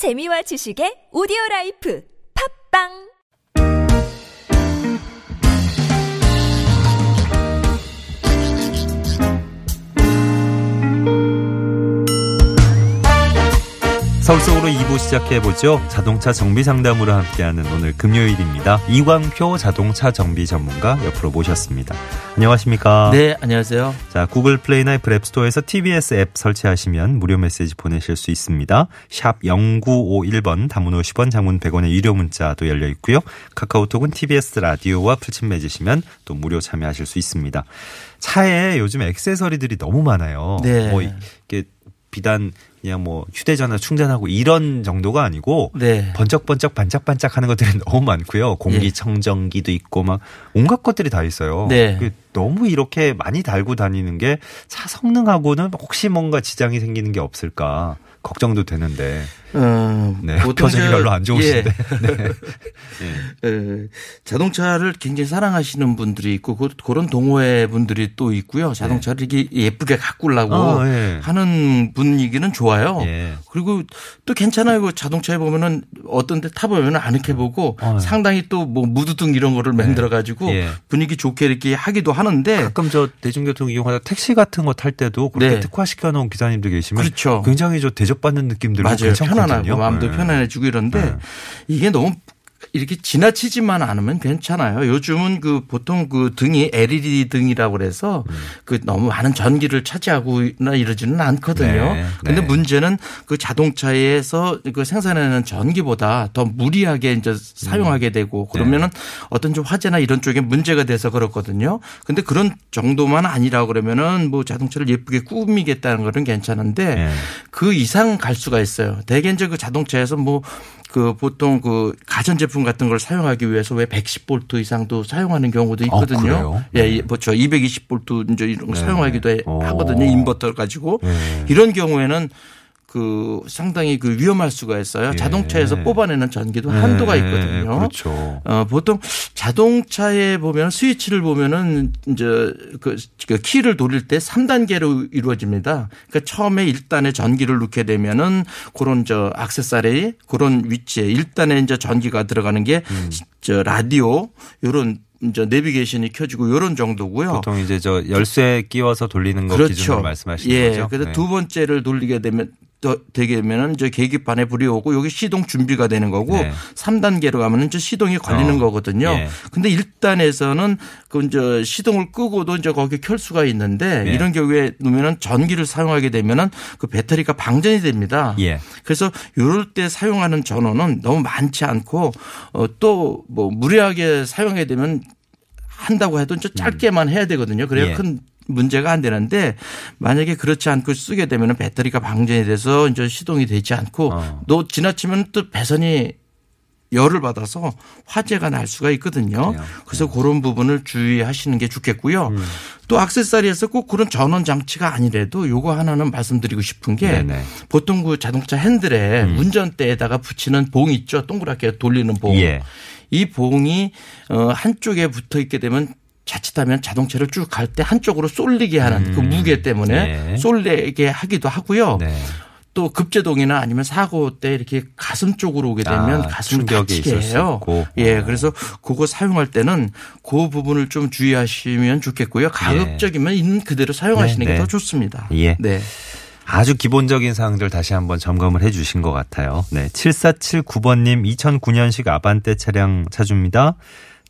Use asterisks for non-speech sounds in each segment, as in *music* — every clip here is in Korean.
재미와 지식의 오디오 라이프. 팟빵 서울 속으로 2부 시작해보죠. 자동차 정비 상담으로 함께하는 오늘 금요일입니다. 이광표 자동차 정비 전문가 옆으로 모셨습니다. 안녕하십니까? 네, 안녕하세요. 자, 구글 플레이나 애플 앱스토어에서 TBS 앱 설치하시면 무료 메시지 보내실 수 있습니다. 샵 0951번 단문 50원 장문 100원의 유료 문자도 열려 있고요. 카카오톡은 TBS 라디오와 풀친 맺으시면 또 무료 참여하실 수 있습니다. 차에 요즘 액세서리들이 너무 많아요. 네. 뭐 이게 비단 그냥 뭐 휴대전화 충전하고 이런 정도가 아니고 네. 번쩍번쩍 반짝반짝 하는 것들이 *laughs* 너무 많고요. 공기청정기도 있고 막 온갖 것들이 다 있어요. 네. 그 너무 이렇게 많이 달고 다니는 게 차 성능하고는 혹시 뭔가 지장이 생기는 게 없을까 걱정도 되는데. 어, 네. 표정이 저- 별로 안 좋으신데. 예. 네. 에, *laughs* 자동차를 굉장히 사랑하시는 분들이 있고 그- 그런 동호회 분들이 또 있고요. 자동차를 이렇게 예쁘게 가꾸려고 어, 예. 하는 분위기는 좋아 요. 예. 그리고 또 괜찮아요. 그 자동차에 보면은 어떤 데 타보면 아늑해 보고 어. 상당히 또 뭐 무드등 이런 거를 만들어 가지고 예. 분위기 좋게 이렇게 하기도 하는데 가끔 저 대중교통 이용하다 택시 같은 거 탈 때도 그렇게 네. 특화시켜 놓은 기사님들 계시면 그렇죠. 굉장히 저 대접받는 느낌 들고 맞아요. 괜찮거든요. 편안하고 마음도 네. 편안해지고 이런데 네. 이게 너무 이렇게 지나치지만 않으면 괜찮아요. 요즘은 그 보통 그 등이 LED 등이라고 그래서 음. 그 너무 많은 전기를 차지하고나 이러지는 않거든요. 네, 근데 네. 문제는 그 자동차에서 그 생산하는 전기보다 더 무리하게 이제 사용하게 되고 그러면은 네. 어떤 좀 화재나 이런 쪽에 문제가 돼서 그렇거든요. 근데 그런 정도만 아니라 그러면은 뭐 자동차를 예쁘게 꾸미겠다는 거는 괜찮은데 네. 그 이상 갈 수가 있어요. 대개 이제 그 자동차에서 뭐 그 보통 그 가전 제품 같은 걸 사용하기 위해서 왜 110볼트 이상도 사용하는 경우도 있거든요. 아, 그래요? 예, 예, 뭐저 220볼트 이제 이런 거 네. 사용하기도 해- 오. 하거든요. 인버터 가지고 네. 이런 경우에는 그 상당히 그 위험할 수가 있어요. 예. 자동차에서 뽑아내는 전기도 한도가 네, 있거든요. 그렇죠. 어, 보통 자동차에 보면 스위치를 보면은 이제 그, 그 키를 돌릴 때 3단계로 이루어집니다. 그러니까 처음에 1단에 전기를 넣게 되면은 그런 저 액세서리 그런 위치에 1단에 이제 전기가 들어가는 게저 라디오 요런 이제 내비게이션이 켜지고 요런 정도고요. 보통 이제 저 열쇠 끼워서 돌리는 거 기준으로 말씀하시는 예. 거죠? 그래서 네. 두 번째를 돌리게 되면 더 되게 되면은 이제 계기판에 불이 오고 여기 시동 준비가 되는 거고 네. 3단계로 가면은 이제 시동이 걸리는 어. 거거든요. 예. 근데 1단에서는 그 이제 시동을 끄고도 이제 거기 켤 수가 있는데 예. 이런 경우에 놓으면은 전기를 사용하게 되면은 그 배터리가 방전이 됩니다. 예. 그래서 이럴 때 사용하는 전원은 너무 많지 않고 어 또 뭐 무리하게 사용하게 되면 한다고 해도 이제 짧게만 해야 되거든요. 그래야 음. 예. 큰 문제가 안 되는데 만약에 그렇지 않고 쓰게 되면 배터리가 방전이 돼서 이제 시동이 되지 않고 어. 또 지나치면 또 배선이 열을 받아서 화재가 날 수가 있거든요. 그래서 그런 부분을 주의하시는 게 좋겠고요. 음. 또 악세사리에서 꼭 그런 전원 장치가 아니래도 요거 하나는 말씀드리고 싶은 게 네네. 음. 보통 그 자동차 핸들에 운전대에다가 붙이는 봉 있죠. 동그랗게 돌리는 봉. 예. 이 봉이 어 한쪽에 붙어 있게 되면 자칫하면 자동차를 쭉 갈 때 한쪽으로 쏠리게 하는 그 무게 때문에 네. 쏠리게 하기도 하고요. 네. 또 급제동이나 아니면 사고 때 이렇게 가슴 쪽으로 오게 되면 아, 가슴을 다치게 해요. 예, 어. 그래서 그거 사용할 때는 그 부분을 좀 주의하시면 좋겠고요. 가급적이면 있는 그대로 사용하시는 네, 게 네. 더 좋습니다. 예. 네. 아주 기본적인 사항들 다시 한번 점검을 해 주신 것 같아요. 네. 7479번님 2009년식 아반떼 차량 차주입니다.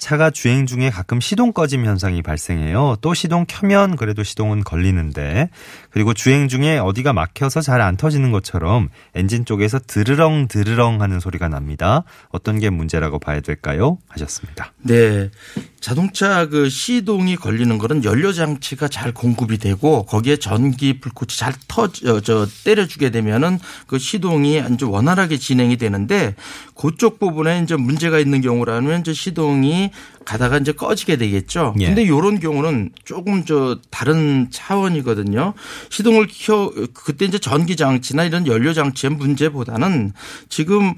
차가 주행 중에 가끔 시동 꺼짐 현상이 발생해요. 또 시동 켜면 그래도 시동은 걸리는데 그리고 주행 중에 어디가 막혀서 잘 안 터지는 것처럼 엔진 쪽에서 드르렁 드르렁 하는 소리가 납니다. 어떤 게 문제라고 봐야 될까요? 하셨습니다. 네. 자동차 그 시동이 걸리는 거는 연료 장치가 잘 공급이 되고 거기에 전기 불꽃이 잘 터져 저 때려주게 되면은 그 시동이 이제 원활하게 진행이 되는데 그쪽 부분에 이제 문제가 있는 경우라면 이제 시동이 가다가 이제 꺼지게 되겠죠. 예. 근데 이런 경우는 조금 저 다른 차원이거든요. 시동을 켜 그때 이제 전기 장치나 이런 연료 장치의 문제보다는 지금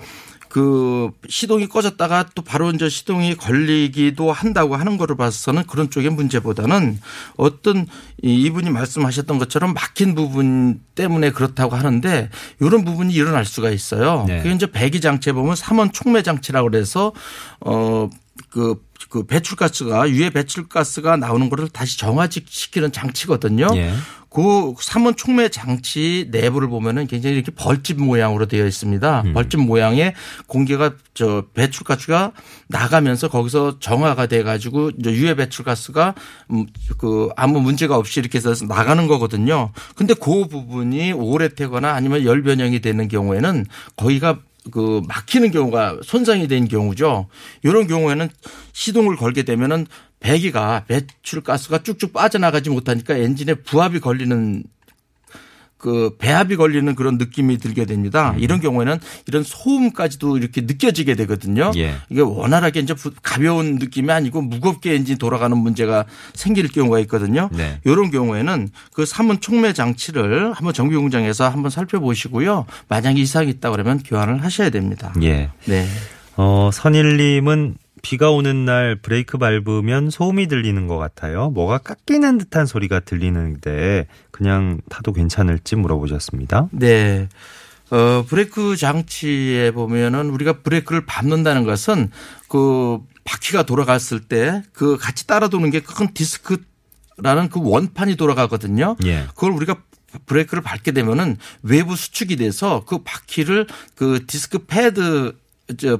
그 시동이 꺼졌다가 또 바로 이제 시동이 걸리기도 한다고 하는 거를 봐서는 그런 쪽의 문제보다는 어떤 이분이 말씀하셨던 것처럼 막힌 부분 때문에 그렇다고 하는데 이런 부분이 일어날 수가 있어요. 네. 그게 이제 배기 장치에 보면 삼원 촉매 장치라고 그래서 어 그 그 배출가스가 유해 배출가스가 나오는 거를 다시 정화시키는 장치거든요. 예. 그 삼원 촉매 장치 내부를 보면은 굉장히 이렇게 벌집 모양으로 되어 있습니다. 음. 벌집 모양의 공기가 저 배출가스가 나가면서 거기서 정화가 돼 가지고 유해 배출가스가 음, 그 아무 문제가 없이 이렇게 해서 나가는 거거든요. 근데 그 부분이 오래되거나 아니면 열 변형이 되는 경우에는 거기가 그 막히는 경우가 손상이 된 경우죠. 이런 경우에는 시동을 걸게 되면은 배기가 배출가스가 쭉쭉 빠져나가지 못하니까 엔진에 부합이 걸리는 그 배합이 걸리는 그런 느낌이 들게 됩니다. 이런 경우에는 이런 소음까지도 이렇게 느껴지게 되거든요. 예. 이게 원활하게 이제 부- 가벼운 느낌이 아니고 무겁게 엔진 돌아가는 문제가 생길 경우가 있거든요. 네. 이런 경우에는 그 삼문 촉매 장치를 한번 정비 공장에서 한번 살펴보시고요. 만약에 이상이 있다 그러면 교환을 하셔야 됩니다. 예. 네. 어, 선일님은 비가 오는 날 브레이크 밟으면 소음이 들리는 것 같아요. 뭐가 깎이는 듯한 소리가 들리는데 그냥 타도 괜찮을지 물어보셨습니다. 네. 어, 브레이크 장치에 보면은 우리가 브레이크를 밟는다는 것은 그 바퀴가 돌아갔을 때 그 같이 따라 도는 게 큰 디스크라는 그 원판이 돌아가거든요. 예. 그걸 우리가 브레이크를 밟게 되면은 외부 수축이 돼서 그 바퀴를 그 디스크 패드 저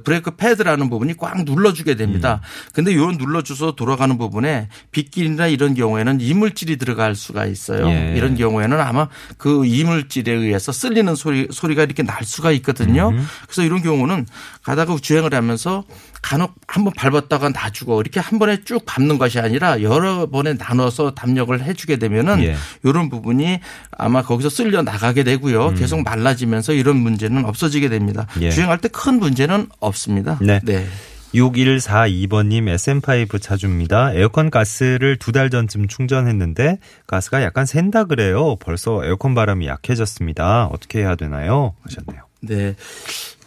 브레이크 패드라는 부분이 꽉 눌러주게 됩니다. 근데 요 눌러줘서 돌아가는 부분에 빗길이나 이런 경우에는 이물질이 들어갈 수가 있어요. 예. 이런 경우에는 아마 그 이물질에 의해서 쓸리는 소리 소리가 이렇게 날 수가 있거든요. 그래서 이런 경우는 가다가 주행을 하면서 간혹 한번 밟았다가 놔주고 이렇게 한 번에 쭉 밟는 것이 아니라 여러 번에 나눠서 담력을 해주게 되면은 예. 이런 부분이 아마 거기서 쓸려 나가게 되고요. 계속 말라지면서 이런 문제는 없어지게 됩니다. 예. 주행할 때 큰 문제는 없습니다. 네. 네. 6142번님 SM5 차주입니다. 에어컨 가스를 두 달 전쯤 충전했는데 가스가 약간 샌다 그래요. 벌써 에어컨 바람이 약해졌습니다. 어떻게 해야 되나요? 하셨네요. 네.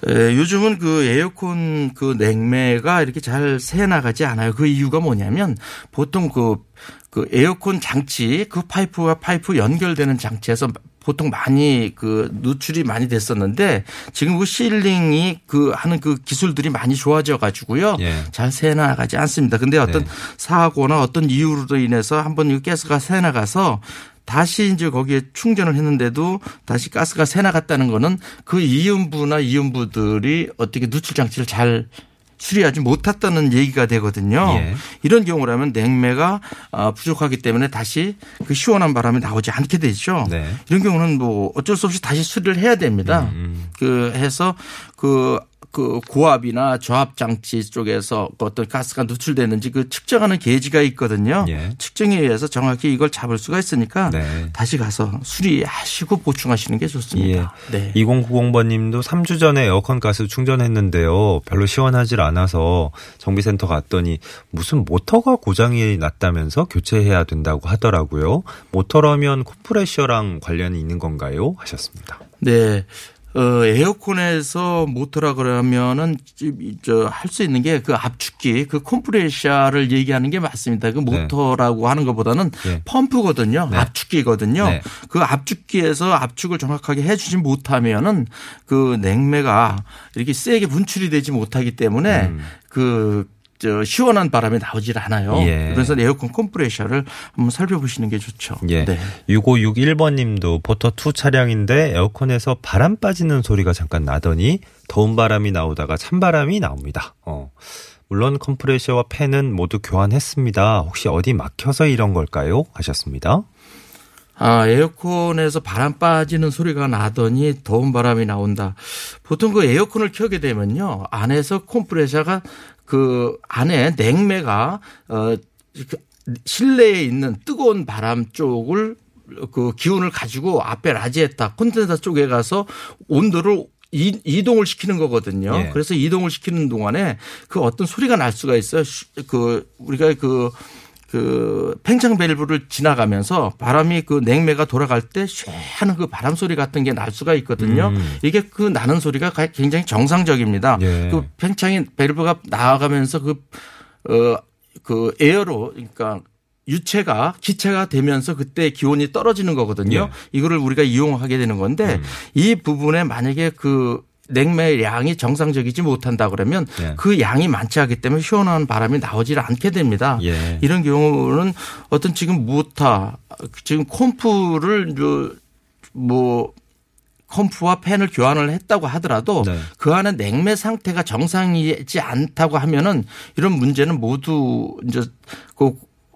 에, 요즘은 그 에어컨 그 냉매가 이렇게 잘 새 나가지 않아요. 그 이유가 뭐냐면 보통 그, 그 에어컨 장치 그 파이프와 파이프 연결되는 장치에서 보통 많이 그 누출이 많이 됐었는데 지금 그 실링이 그 하는 그 기술들이 많이 좋아져 가지고요. 예. 잘 새나가지 않습니다. 근데 어떤 네. 사고나 어떤 이유로 인해서 한번 이 가스가 새나가서 다시 이제 거기에 충전을 했는데도 다시 가스가 새나갔다는 거는 그 이음부나 이음부들이 어떻게 누출 장치를 잘 수리하지 못했다는 얘기가 되거든요. 예. 이런 경우라면 냉매가 아, 부족하기 때문에 다시 그 시원한 바람이 나오지 않게 되죠. 네. 이런 경우는 뭐 어쩔 수 없이 다시 수리를 해야 됩니다. 음, 그 해서 그, 그 고압이나 저압 장치 쪽에서 그 어떤 가스가 누출되는지 그 측정하는 게이지가 있거든요. 예. 측정에 의해서 정확히 이걸 잡을 수가 있으니까 네. 다시 가서 수리하시고 보충하시는 게 좋습니다. 네. 2090번님도 3주 전에 에어컨 가스 충전했는데요. 별로 시원하질 않아서 정비센터 갔더니 무슨 모터가 고장이 났다면서 교체해야 된다고 하더라고요. 모터라면 컴프레셔랑 관련이 있는 건가요? 하셨습니다. 네. 어, 에어컨에서 모터라 그러면은 저 할 수 있는 게 그 압축기 그 컴프레셔를 얘기하는 게 맞습니다. 그 네. 모터라고 하는 것보다는 네. 펌프거든요. 네. 압축기거든요. 네. 그 압축기에서 압축을 정확하게 해주지 못하면은 그 냉매가 이렇게 세게 분출이 되지 못하기 때문에 그 저 시원한 바람이 나오질 않아요. 예. 그래서 에어컨 컴프레셔를 한번 살펴보시는 게 좋죠. 예. 네. 6561번 님도 포터2 차량인데 에어컨에서 바람 빠지는 소리가 잠깐 나더니 더운 바람이 나오다가 찬바람이 나옵니다. 어. 물론 컴프레셔와 팬은 모두 교환했습니다. 혹시 어디 막혀서 이런 걸까요? 하셨습니다. 아, 에어컨에서 바람 빠지는 소리가 나더니 더운 바람이 나온다. 보통 그 에어컨을 켜게 되면요. 안에서 컴프레셔가 그 안에 냉매가 어, 그 실내에 있는 뜨거운 바람 쪽을 그 기운을 가지고 앞에 라지에타 콘덴서 쪽에 가서 온도를 이- 이동을 시키는 거거든요. 예. 그래서 이동을 시키는 동안에 그 어떤 소리가 날 수가 있어요. 슈- 그 우리가 그, 그 팽창 밸브를 지나가면서 바람이 그 냉매가 돌아갈 때 쉐하는 그 바람 소리 같은 게 날 수가 있거든요. 음. 이게 그 나는 소리가 굉장히 정상적입니다. 예. 그 팽창이 밸브가 나아가면서 그, 어, 그 에어로 그러니까 유체가 기체가 되면서 그때 기온이 떨어지는 거거든요. 예. 이거를 우리가 이용하게 되는 건데 이 부분에 만약에 그 냉매 양이 정상적이지 못한다 그러면 예. 그 양이 많지 않기 때문에 시원한 바람이 나오질 않게 됩니다. 예. 이런 경우는 어떤 지금 무타 지금 콤프를 뭐 컴프와 팬을 교환을 했다고 하더라도 네. 그 안에 냉매 상태가 정상이지 않다고 하면은 이런 문제는 모두 이제 그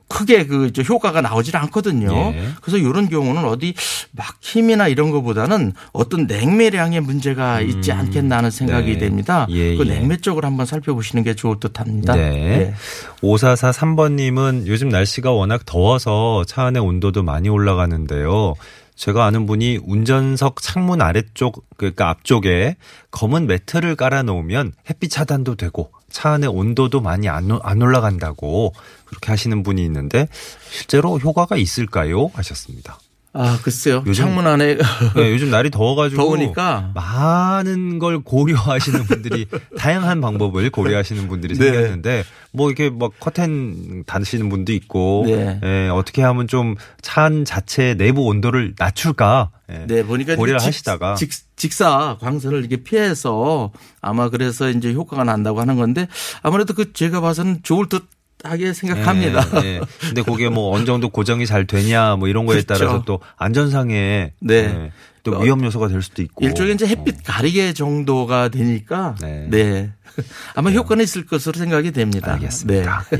크게 그 효과가 나오질 않거든요. 예. 그래서 이런 경우는 어디 막힘이나 이런 것보다는 어떤 냉매량의 문제가 있지 않겠나 하는 생각이 네. 됩니다. 예, 그 예. 냉매 쪽을 한번 살펴보시는 게 좋을 듯합니다. 네. 5443번님은 요즘 날씨가 워낙 더워서 차 안의 온도도 많이 올라가는데요. 제가 아는 분이 운전석 창문 아래쪽, 그러니까 앞쪽에 검은 매트를 깔아 놓으면 햇빛 차단도 되고 차 안의 온도도 많이 안 올라간다고 그렇게 하시는 분이 있는데 실제로 효과가 있을까요? 하셨습니다. 아 글쎄요. 요즘- 창문 안에 *laughs* 네, 요즘 날이 더워가지고 더우니까 많은 걸 고려하시는 분들이 *laughs* 다양한 방법을 고려하시는 분들이 네. 생겼는데 뭐 이렇게 막 커튼 다시는 분도 있고 네. 예, 어떻게 하면 좀 찬 자체 내부 온도를 낮출까 예, 네, 보니까 고려를 직- 하시다가 직, 직사 광선을 이렇게 피해서 아마 그래서 이제 효과가 난다고 하는 건데 아무래도 그 제가 봐서는 좋을 듯 하게 생각합니다. 예, 예. 근데 그게 뭐 어느 정도 고정이 잘 되냐 뭐 이런 거에 그렇죠. 따라서 또 안전상에 네. 예, 또 위험 요소가 될 수도 있고 일종의 이제 햇빛 가리개 정도가 되니까 네. 네. *laughs* 아마 효과는 있을 것으로 생각이 됩니다. 알겠습니다. 네.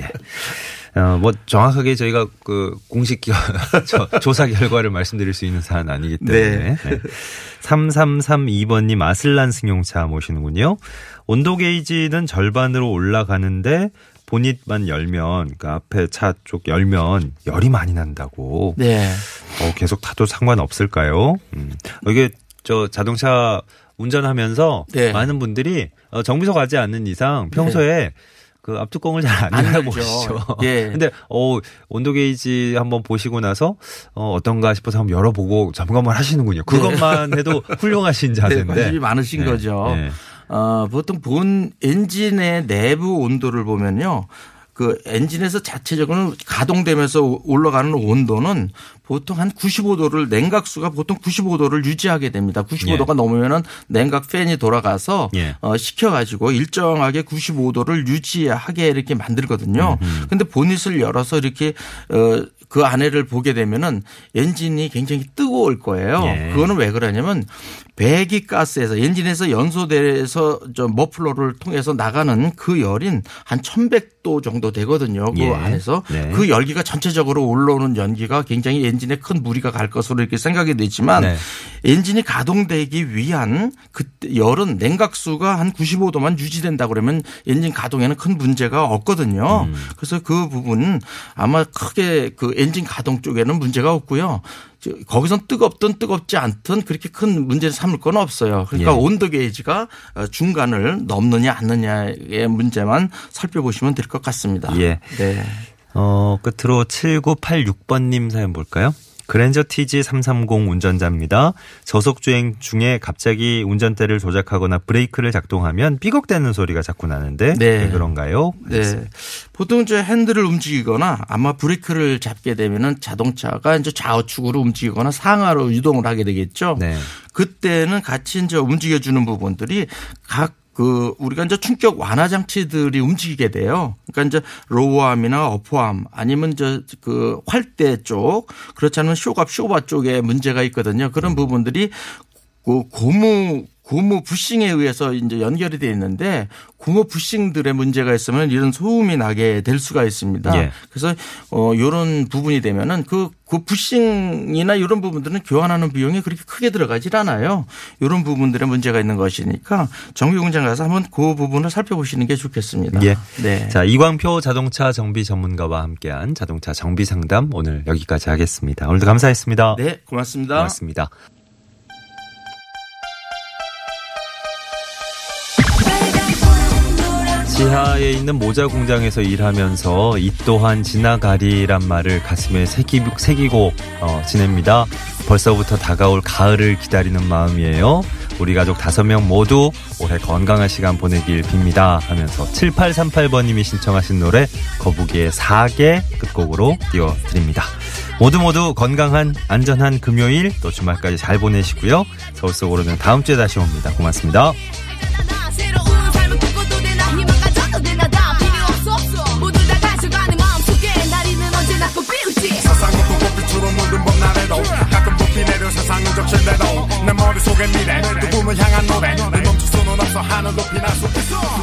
예. 어, 뭐 정확하게 저희가 그 공식 기- *laughs* 저- 조사 결과를 말씀드릴 수 있는 사안 아니기 때문에. 네. 3332번님 아슬란 승용차 모시는군요. 온도 게이지는 절반으로 올라가는데 보닛만 열면 그 앞에 차 쪽 열면 열이 많이 난다고. 네. 어, 계속 타도 상관없을까요? 음. 이게 저 자동차 운전하면서 네. 많은 분들이 어, 정비소 가지 않는 이상 평소에 그 앞뚜껑을 잘안안 열어보시죠. 예. *laughs* 근데 어 온도 게이지 한번 보시고 나서 어 어떤가 싶어서 한번 열어보고 점검을 하시는군요. 그것만 해도 훌륭하신 *laughs* 네, 자세인데. 관심이 많으신 네, 거죠. 네. 어, 보통 본 엔진의 내부 온도를 보면요. 그 엔진에서 자체적으로 가동되면서 올라가는 온도는 보통 한 95도를 냉각수가 보통 95도를 유지하게 됩니다. 95도가 넘으면은 냉각 팬이 돌아가서 예. 어, 식혀가지고 일정하게 95도를 유지하게 이렇게 만들거든요. 근데 보닛을 열어서 이렇게 어, 그 안에를 보게 되면은 엔진이 굉장히 뜨거울 거예요. 예. 그거는 왜 그러냐면 배기 가스에서 엔진에서 연소돼서 저 머플러를 통해서 나가는 그 열인 한 1100도 정도 되거든요. 그 예. 안에서 네. 그 열기가 전체적으로 올라오는 연기가 굉장히 엔진에 큰 무리가 갈 것으로 이렇게 생각이 되지만 네. 엔진이 가동되기 위한 그때 열은 냉각수가 한 95도만 유지된다 그러면 엔진 가동에는 큰 문제가 없거든요. 음. 그래서 그 부분은 아마 크게 그 엔진 가동 쪽에는 문제가 없고요. 저 거기선 뜨겁든 뜨겁지 않든 그렇게 큰 문제를 삼을 건 없어요. 그러니까 예. 온도 게이지가 어, 중간을 넘느냐 않느냐의 문제만 살펴보시면 될 것 같습니다. 예. 네. 어, 끝으로 7986번님 사연 볼까요? 그랜저 TG 330 운전자입니다. 저속 주행 중에 갑자기 운전대를 조작하거나 브레이크를 작동하면 삐걱대는 소리가 자꾸 나는데 네. 왜 그런가요? 네. 보통 이제 핸들을 움직이거나 아마 브레이크를 잡게 되면은 자동차가 이제 좌우측으로 움직이거나 상하로 유동을 하게 되겠죠. 네. 그때는 같이 이제 움직여주는 부분들이 각 그 우리가 이제 충격 완화 장치들이 움직이게 돼요. 그러니까 이제 lower arm이나 upper arm 아니면 저 그 활대 쪽 그렇지 않으면 쇽업 쇼바 쪽에 문제가 있거든요. 그런 부분들이 그 고무 고무 부싱에 의해서 이제 연결이 돼 있는데 고무 부싱들의 문제가 있으면 이런 소음이 나게 될 수가 있습니다. 예. 그래서 어 이런 부분이 되면은 그, 그 부싱이나 이런 부분들은 교환하는 비용이 그렇게 크게 들어가질 않아요. 이런 부분들의 문제가 있는 것이니까 정비 공장 가서 한번 그 부분을 살펴보시는 게 좋겠습니다. 예. 네. 자, 이광표 자동차 정비 전문가와 함께한 자동차 정비 상담 오늘 여기까지 하겠습니다. 오늘도 감사했습니다. 네, 고맙습니다. 고맙습니다. 지하에 있는 모자 공장에서 일하면서 이 또한 지나가리란 말을 가슴에 새기, 새기고 어, 지냅니다. 벌써부터 다가올 가을을 기다리는 마음이에요. 우리 가족 다섯 명 모두 올해 건강한 시간 보내길 빕니다. 하면서 7838번님이 신청하신 노래 거북이의 4개 끝곡으로 띄워드립니다. 모두 모두 건강한 안전한 금요일 또 주말까지 잘 보내시고요. 서울 속으로는 다음 주에 다시 옵니다. 고맙습니다. 속의 미래 누구을 향한 노래. 내 멈출 수는 없어. 하늘 높이 날 솟겠어.